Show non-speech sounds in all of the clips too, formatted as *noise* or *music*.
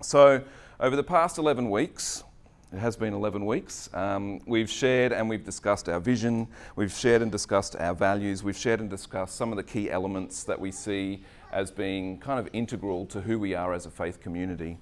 So, over the past 11 weeks, it has been 11 weeks, um, we've shared and we've discussed our vision, we've shared and discussed our values, we've shared and discussed some of the key elements that we see as being kind of integral to who we are as a faith community.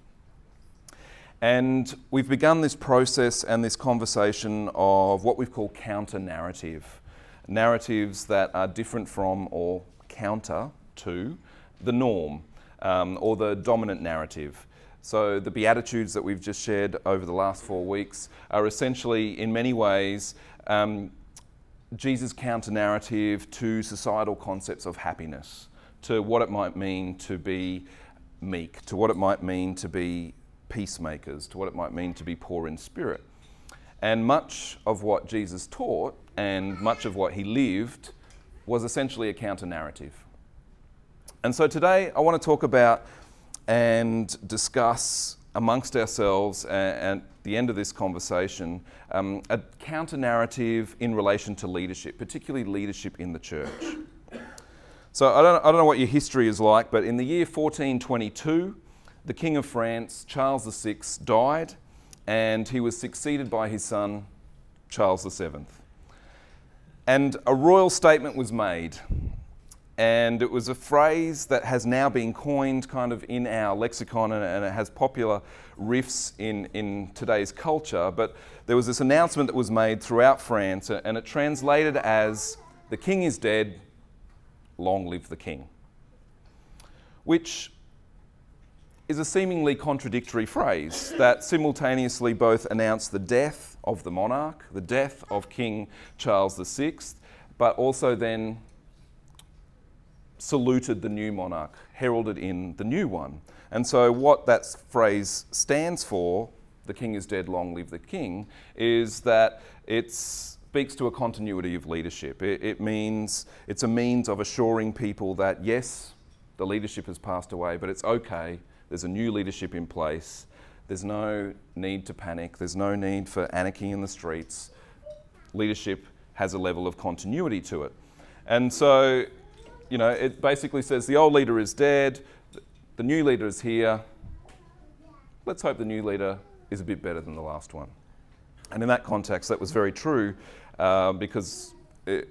And we've begun this process and this conversation of what we've called counter narrative narratives that are different from or counter to the norm um, or the dominant narrative. So, the Beatitudes that we've just shared over the last four weeks are essentially, in many ways, um, Jesus' counter narrative to societal concepts of happiness, to what it might mean to be meek, to what it might mean to be peacemakers, to what it might mean to be poor in spirit. And much of what Jesus taught and much of what he lived was essentially a counter narrative. And so today I want to talk about and discuss amongst ourselves and, at the end of this conversation um, a counter narrative in relation to leadership, particularly leadership in the church. So I don't, I don't know what your history is like, but in the year 1422, the King of France, Charles VI, died and he was succeeded by his son, Charles VII. And a royal statement was made and it was a phrase that has now been coined kind of in our lexicon and, and, it has popular riffs in, in today's culture. But there was this announcement that was made throughout France and it translated as The king is dead, long live the king. Which is a seemingly contradictory phrase that simultaneously both announced the death of the monarch, the death of King Charles VI, but also then saluted the new monarch, heralded in the new one. And so, what that phrase stands for, the king is dead, long live the king, is that it speaks to a continuity of leadership. It, it means it's a means of assuring people that, yes, the leadership has passed away, but it's okay. There's a new leadership in place. There's no need to panic. There's no need for anarchy in the streets. Leadership has a level of continuity to it. And so you know, it basically says the old leader is dead, the new leader is here. Let's hope the new leader is a bit better than the last one. And in that context, that was very true uh, because it,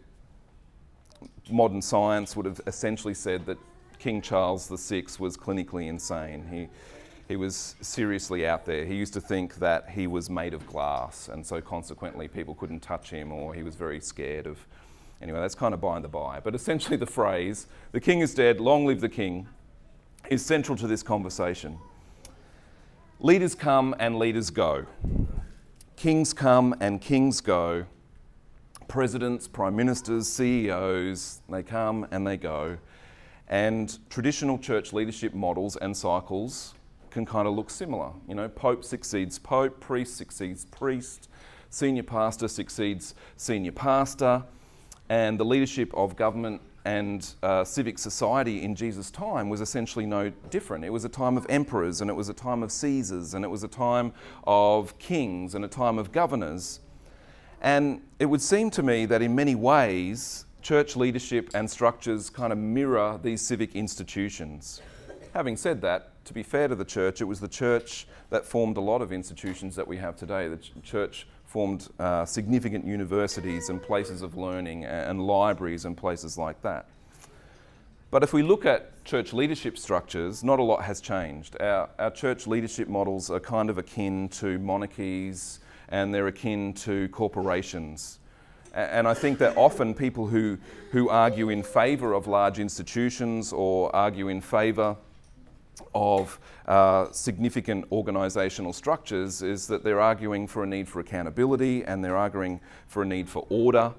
modern science would have essentially said that King Charles VI was clinically insane. He, he was seriously out there. He used to think that he was made of glass, and so consequently, people couldn't touch him, or he was very scared of Anyway, that's kind of by and the by. But essentially, the phrase, the king is dead, long live the king, is central to this conversation. Leaders come and leaders go. Kings come and kings go. Presidents, prime ministers, CEOs, they come and they go. And traditional church leadership models and cycles can kind of look similar. You know, pope succeeds pope, priest succeeds priest, senior pastor succeeds senior pastor, and the leadership of government and uh, civic society in Jesus' time was essentially no different. It was a time of emperors, and it was a time of Caesars, and it was a time of kings, and a time of governors. And it would seem to me that in many ways, church leadership and structures kind of mirror these civic institutions. Having said that, to be fair to the church, it was the church that formed a lot of institutions that we have today. The ch- church formed uh, significant universities and places of learning and libraries and places like that. But if we look at church leadership structures, not a lot has changed. Our, our church leadership models are kind of akin to monarchies and they're akin to corporations. And I think that often people who, who argue in favour of large institutions or argue in favour of uh, significant organisational structures is that they're arguing for a need for accountability and they're arguing for a need for order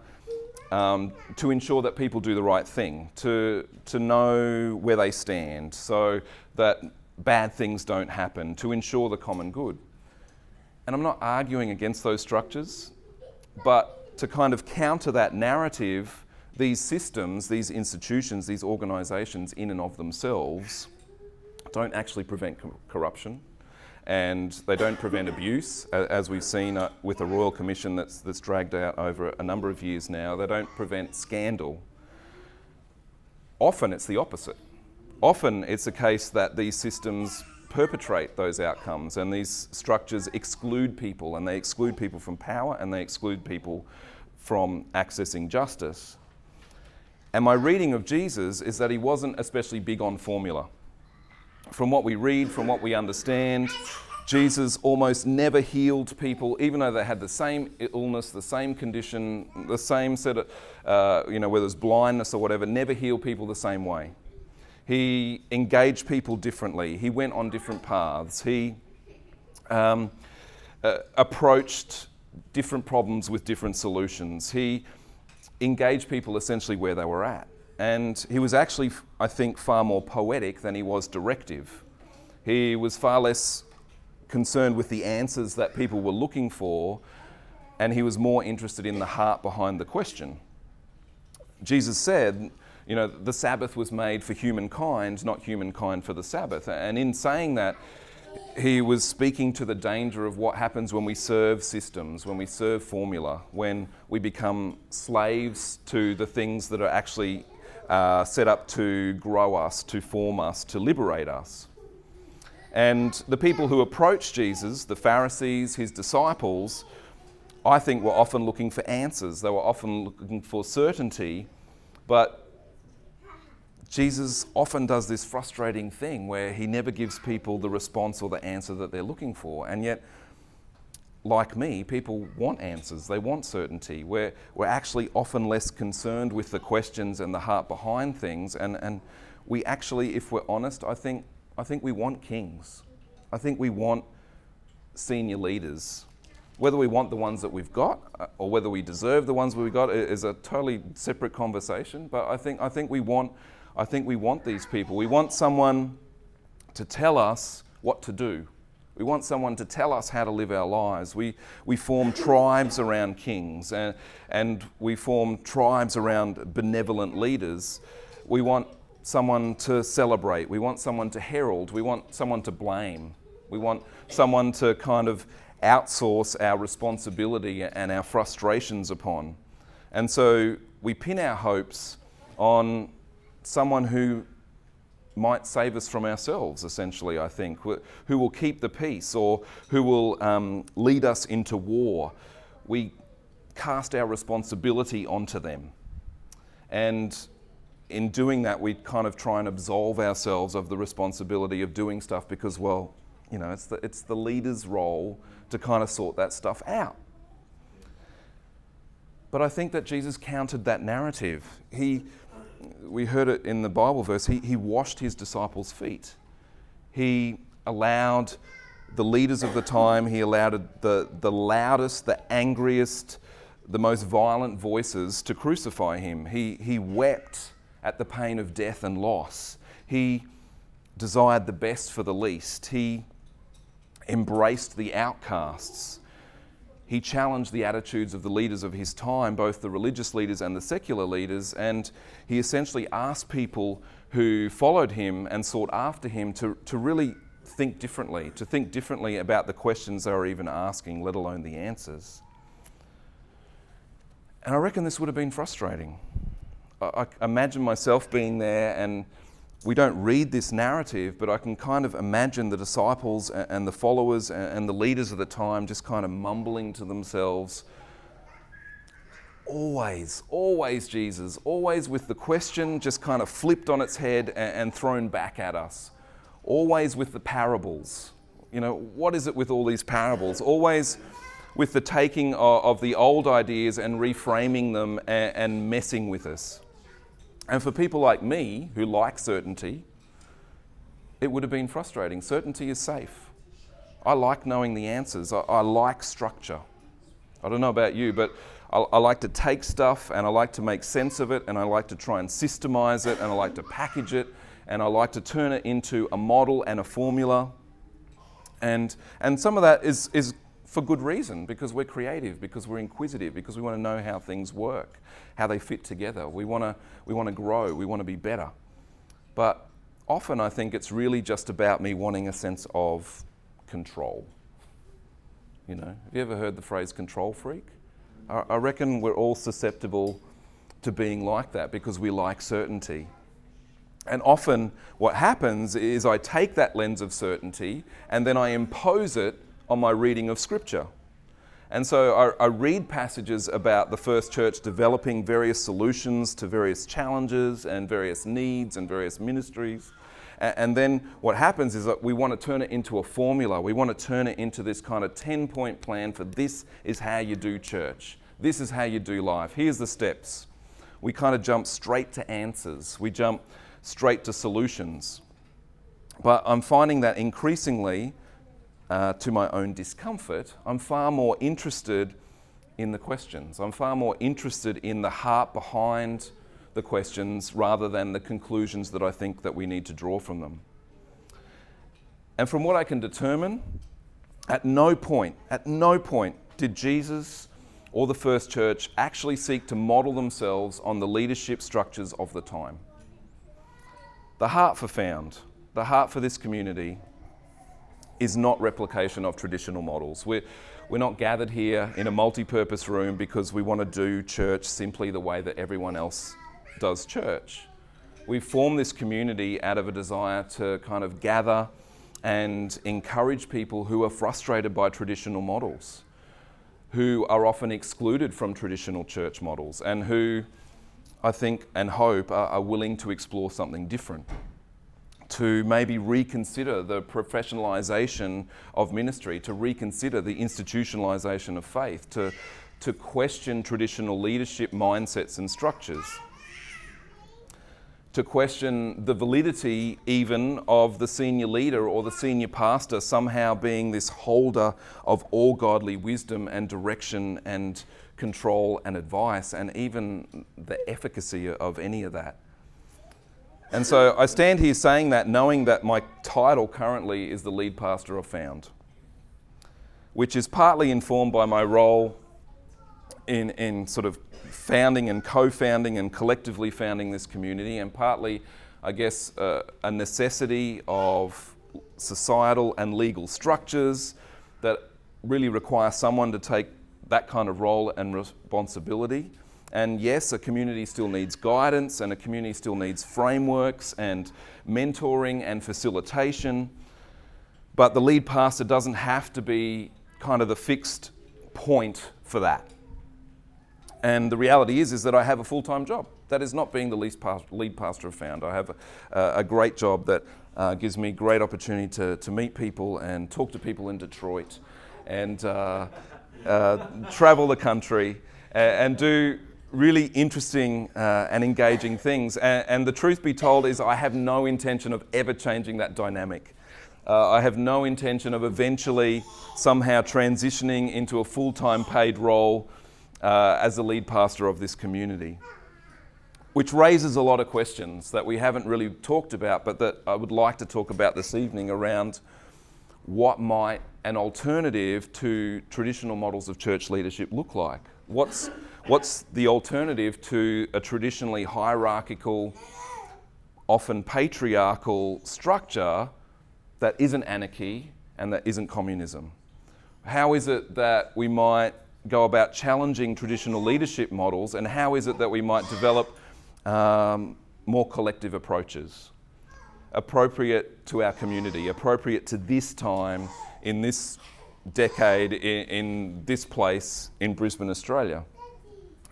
um, to ensure that people do the right thing, to, to know where they stand so that bad things don't happen, to ensure the common good. And I'm not arguing against those structures, but to kind of counter that narrative, these systems, these institutions, these organisations in and of themselves don't actually prevent co- corruption and they don't prevent abuse, as we've seen uh, with the Royal Commission that's, that's dragged out over a number of years now. They don't prevent scandal. Often it's the opposite. Often it's a case that these systems perpetrate those outcomes. And these structures exclude people, and they exclude people from power, and they exclude people from accessing justice. And my reading of Jesus is that he wasn't especially big on formula. From what we read, from what we understand, Jesus almost never healed people, even though they had the same illness, the same condition, the same set of, uh, you know, whether it's blindness or whatever, never healed people the same way. He engaged people differently. He went on different paths. He um, uh, approached different problems with different solutions. He engaged people essentially where they were at. And he was actually, I think, far more poetic than he was directive. He was far less concerned with the answers that people were looking for, and he was more interested in the heart behind the question. Jesus said, you know, the Sabbath was made for humankind, not humankind for the Sabbath. And in saying that, he was speaking to the danger of what happens when we serve systems, when we serve formula, when we become slaves to the things that are actually uh, set up to grow us, to form us, to liberate us. And the people who approached Jesus, the Pharisees, his disciples, I think were often looking for answers. They were often looking for certainty, but Jesus often does this frustrating thing where he never gives people the response or the answer that they're looking for. And yet, like me, people want answers, they want certainty. We're, we're actually often less concerned with the questions and the heart behind things. And, and we actually, if we're honest, I think, I think we want kings. I think we want senior leaders. Whether we want the ones that we've got uh, or whether we deserve the ones we've got is a totally separate conversation. But I think, I think we want I think we want these people. We want someone to tell us what to do. We want someone to tell us how to live our lives. We, we form tribes around kings and, and we form tribes around benevolent leaders. We want someone to celebrate. We want someone to herald. We want someone to blame. We want someone to kind of outsource our responsibility and our frustrations upon. And so we pin our hopes on someone who might save us from ourselves, essentially, I think, who will keep the peace or who will um, lead us into war. We cast our responsibility onto them. And in doing that, we kind of try and absolve ourselves of the responsibility of doing stuff because, well, you know, it's the, it's the leader's role to kind of sort that stuff out. But I think that Jesus countered that narrative. He we heard it in the Bible verse, he, he washed his disciples' feet. He allowed the leaders of the time, he allowed the, the loudest, the angriest, the most violent voices to crucify him. He, he wept at the pain of death and loss. He desired the best for the least. He embraced the outcasts he challenged the attitudes of the leaders of his time, both the religious leaders and the secular leaders, and he essentially asked people who followed him and sought after him to, to really think differently, to think differently about the questions they were even asking, let alone the answers. And I reckon this would have been frustrating. I, I imagine myself being there and we don't read this narrative, but I can kind of imagine the disciples and the followers and the leaders of the time just kind of mumbling to themselves. Always, always Jesus, always with the question just kind of flipped on its head and thrown back at us. Always with the parables. You know, what is it with all these parables? Always with the taking of the old ideas and reframing them and messing with us. And for people like me who like certainty, it would have been frustrating. Certainty is safe. I like knowing the answers, I, I like structure. I don't know about you, but I, I, like to take stuff and I like to make sense of it and I like to try and systemize it and I like to package it and I like to turn it into a model and a formula. And, and some of that is, is for good reason because we're creative, because we're inquisitive, because we want to know how things work, how they fit together. We want to, we want to grow, we want to be better. But often I think it's really just about me wanting a sense of control. You know, have you ever heard the phrase control freak? I, I reckon we're all susceptible to being like that because we like certainty. And often, what happens is I take that lens of certainty and then I impose it on my reading of Scripture. And so I, I, read passages about the first church developing various solutions to various challenges and various needs and various ministries. And, and then what happens is that we want to turn it into a formula. We want to turn it into this kind of 10 point plan for this is how you do church. This is how you do life. Here's the steps. We kind of jump straight to answers. We jump straight to solutions. But I'm finding that increasingly, uh, to my own discomfort, I'm far more interested in the questions. I'm far more interested in the heart behind the questions rather than the conclusions that I think that we need to draw from them. And from what I can determine, at no point, at no point did Jesus or the first church actually seek to model themselves on the leadership structures of the time. The heart for Found, the heart for this community, is not replication of traditional models. We're, we're not gathered here in a multi purpose room because we want to do church simply the way that everyone else does church. We form this community out of a desire to kind of gather and encourage people who are frustrated by traditional models, who are often excluded from traditional church models, and who I think and hope, are, are willing to explore something different. To maybe reconsider the professionalisation of ministry, to reconsider the institutionalisation of faith, to, to question traditional leadership mindsets and structures to question the validity even of the senior leader or the senior pastor somehow being this holder of all godly wisdom and direction and control and advice, and even the efficacy of any of that. And so I stand here saying that, knowing that my title currently is the lead pastor of Found, which is partly informed by my role in, in sort of founding and co founding and collectively founding this community, and partly, I guess, uh, a necessity of societal and legal structures that really require someone to take that kind of role and responsibility. And yes, a community still needs guidance and a community still needs frameworks and mentoring and facilitation. But the lead pastor doesn't have to be kind of the fixed point for that. And the reality is, is that I have a full-time job. That is not being the lead pastor of Found. I have a, a great job that uh, gives me great opportunity to, to meet people and talk to people in Detroit and uh, uh, travel the country and, do really interesting uh, and engaging things. And, and, the truth be told is, I have no intention of ever changing that dynamic. Uh, I have no intention of eventually somehow transitioning into a full time paid role uh, as the lead pastor of this community. Which raises a lot of questions that we haven't really talked about, but that I would like to talk about this evening around what might an alternative to traditional models of church leadership look like? What's, what's the alternative to a traditionally hierarchical, often patriarchal structure that isn't anarchy and that isn't communism? How is it that we might go about challenging traditional leadership models, and how is it that we might develop um, more collective approaches? Appropriate to our community, appropriate to this time in this decade in, in this place in Brisbane, Australia.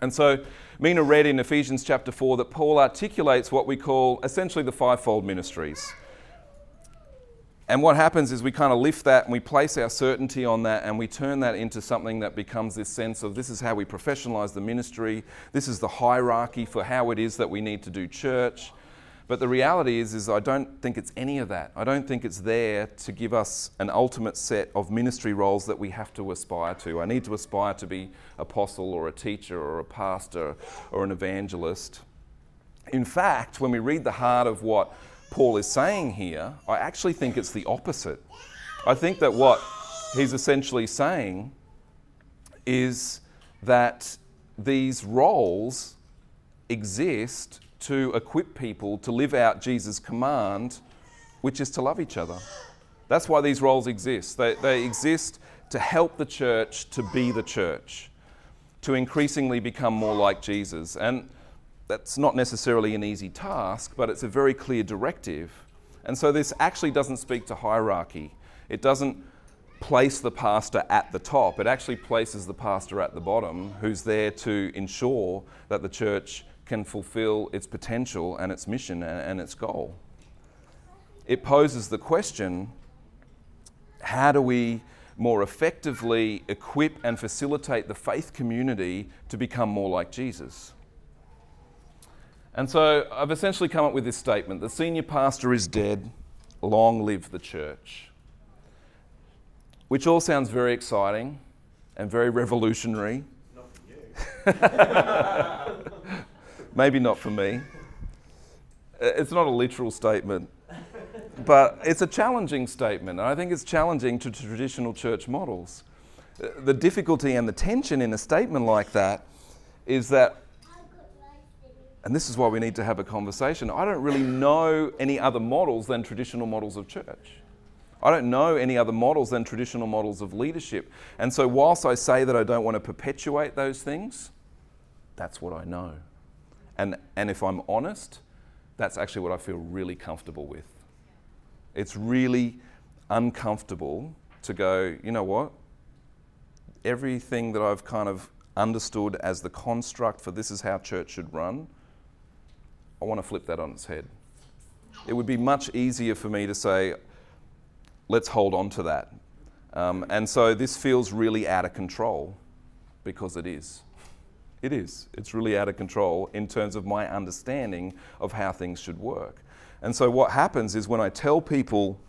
And so Mina read in Ephesians chapter 4 that Paul articulates what we call essentially the fivefold ministries. And what happens is we kind of lift that and we place our certainty on that and we turn that into something that becomes this sense of this is how we professionalize the ministry, this is the hierarchy for how it is that we need to do church. But the reality is, is I don't think it's any of that. I don't think it's there to give us an ultimate set of ministry roles that we have to aspire to. I need to aspire to be apostle or a teacher or a pastor or an evangelist. In fact, when we read the heart of what Paul is saying here, I actually think it's the opposite. I think that what he's essentially saying is that these roles exist to equip people to live out Jesus' command, which is to love each other. That's why these roles exist. They, they exist to help the church to be the church, to increasingly become more like Jesus. And that's not necessarily an easy task, but it's a very clear directive. And so this actually doesn't speak to hierarchy. It doesn't place the pastor at the top, it actually places the pastor at the bottom, who's there to ensure that the church can fulfill its potential and its mission and, and its goal. It poses the question how do we more effectively equip and facilitate the faith community to become more like Jesus? And so I've essentially come up with this statement the senior pastor is dead, long live the church. Which all sounds very exciting and very revolutionary. Not for you. *laughs* Maybe not for me. Uh, it's not a literal statement, but it's a challenging statement. And I think it's challenging to traditional church models. Uh, the difficulty and the tension in a statement like that is that and this is why we need to have a conversation. I don't really know any other models than traditional models of church. I don't know any other models than traditional models of leadership. And so, whilst I say that I don't want to perpetuate those things, that's what I know. And, and if I'm honest, that's actually what I feel really comfortable with. It's really uncomfortable to go, you know what? Everything that I've kind of understood as the construct for this is how church should run, I want to flip that on its head. It would be much easier for me to say, let's hold on to that. Um, and so this feels really out of control because it is. It is. It's really out of control in terms of my understanding of how things should work. And so what happens is when I tell people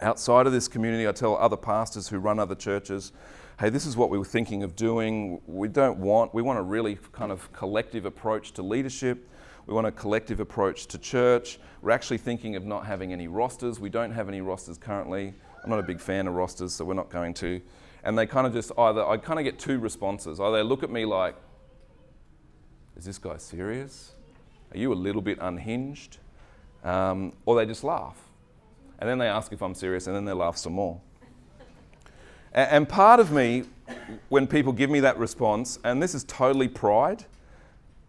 outside of this community, I tell other pastors who run other churches, hey, this is what we were thinking of doing. We don't want, we want a really kind of collective approach to leadership. We want a collective approach to church. We're actually thinking of not having any rosters. We don't have any rosters currently. I'm not a big fan of rosters, so we're not going to. And they kind of just either, I kind of get two responses. Either they look at me like, is this guy serious? Are you a little bit unhinged? Um, or they just laugh. And then they ask if I'm serious, and then they laugh some more. and, and part of me, when people give me that response, and this is totally pride,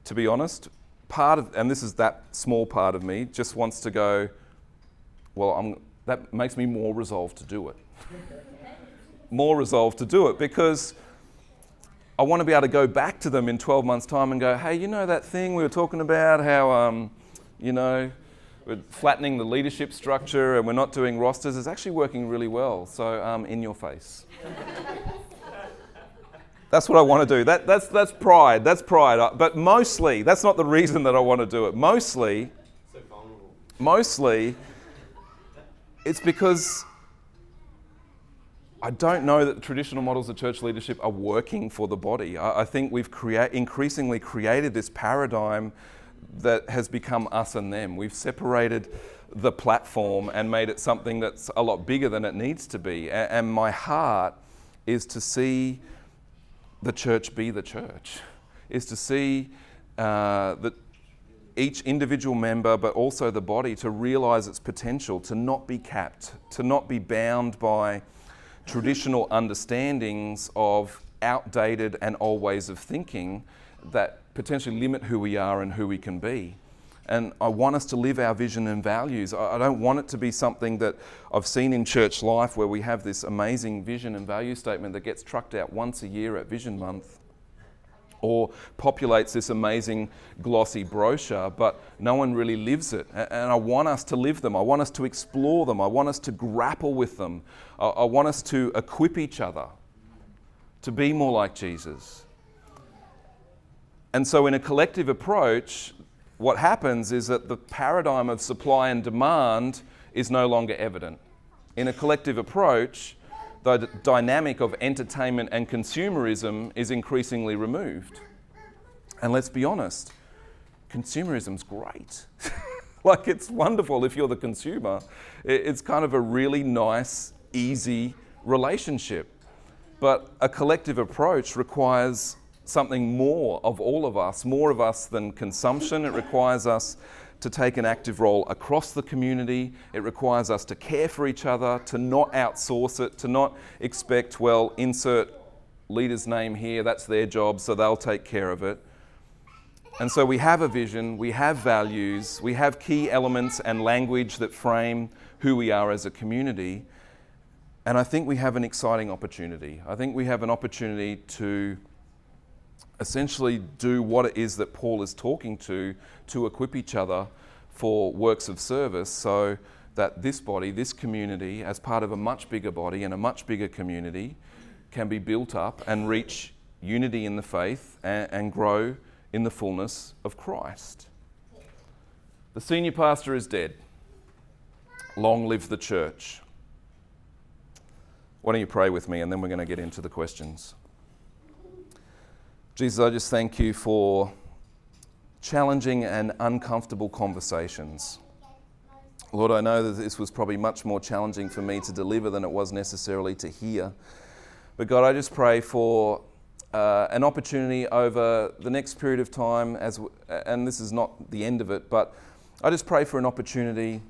to be honest, part of, and this is that small part of me, just wants to go, well, I'm, that makes me more resolved to do it. *laughs* more resolved to do it because I want to be able to go back to them in 12 months' time and go, hey, you know that thing we were talking about, how, um, you know, we're flattening the leadership structure and we're not doing rosters, it's actually working really well. So, um, in your face. *laughs* That's what I want to do. That, that's, that's pride. That's pride. But mostly, that's not the reason that I want to do it. Mostly, so mostly, it's because I don't know that traditional models of church leadership are working for the body. I, I think we've crea- increasingly created this paradigm that has become us and them. We've separated the platform and made it something that's a lot bigger than it needs to be. and, and my heart is to see the church be the church, is to see uh, that each individual member, but also the body, to realize its potential, to not be capped, to not be bound by traditional understandings of outdated and old ways of thinking that potentially limit who we are and who we can be. And I want us to live our vision and values. I don't want it to be something that I've seen in church life where we have this amazing vision and value statement that gets trucked out once a year at Vision Month or populates this amazing glossy brochure, but no one really lives it. And I want us to live them. I want us to explore them. I want us to grapple with them. I want us to equip each other to be more like Jesus. And so, in a collective approach, what happens is that the paradigm of supply and demand is no longer evident. In a collective approach, the dynamic of entertainment and consumerism is increasingly removed. And let's be honest, consumerism's great. *laughs* like, it's wonderful if you're the consumer. It's kind of a really nice, easy relationship. But a collective approach requires something more of all of us, more of us than consumption. It requires us to take an active role across the community. It requires us to care for each other, to not outsource it, to not expect, well, insert leader's name here, that's their job, so they'll take care of it. And so we have a vision, we have values, we have key elements and language that frame who we are as a community. And I think we have an exciting opportunity. I think we have an opportunity to essentially do what it is that Paul is talking to to equip each other for works of service so that this body, this community, as part of a much bigger body and a much bigger community, can be built up and reach unity in the faith and, and grow in the fullness of Christ. The senior pastor is dead. Long live the church. Why don't you pray with me and then we're going to get into the questions. Jesus, I just thank you for challenging and uncomfortable conversations. Lord, I know that this was probably much more challenging for me to deliver than it was necessarily to hear. But God, I just pray for uh, an opportunity over the next period of time, as and this is not the end of it, but I just pray for an opportunity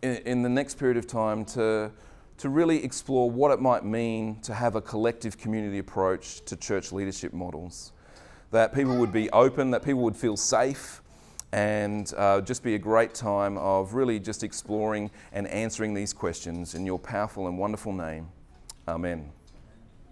in, in the next period of time to to really explore what it might mean to have a collective community approach to church leadership models. That people would be open, that people would feel safe, and uh, just be a great time of really just exploring and answering these questions in your powerful and wonderful name. Amen.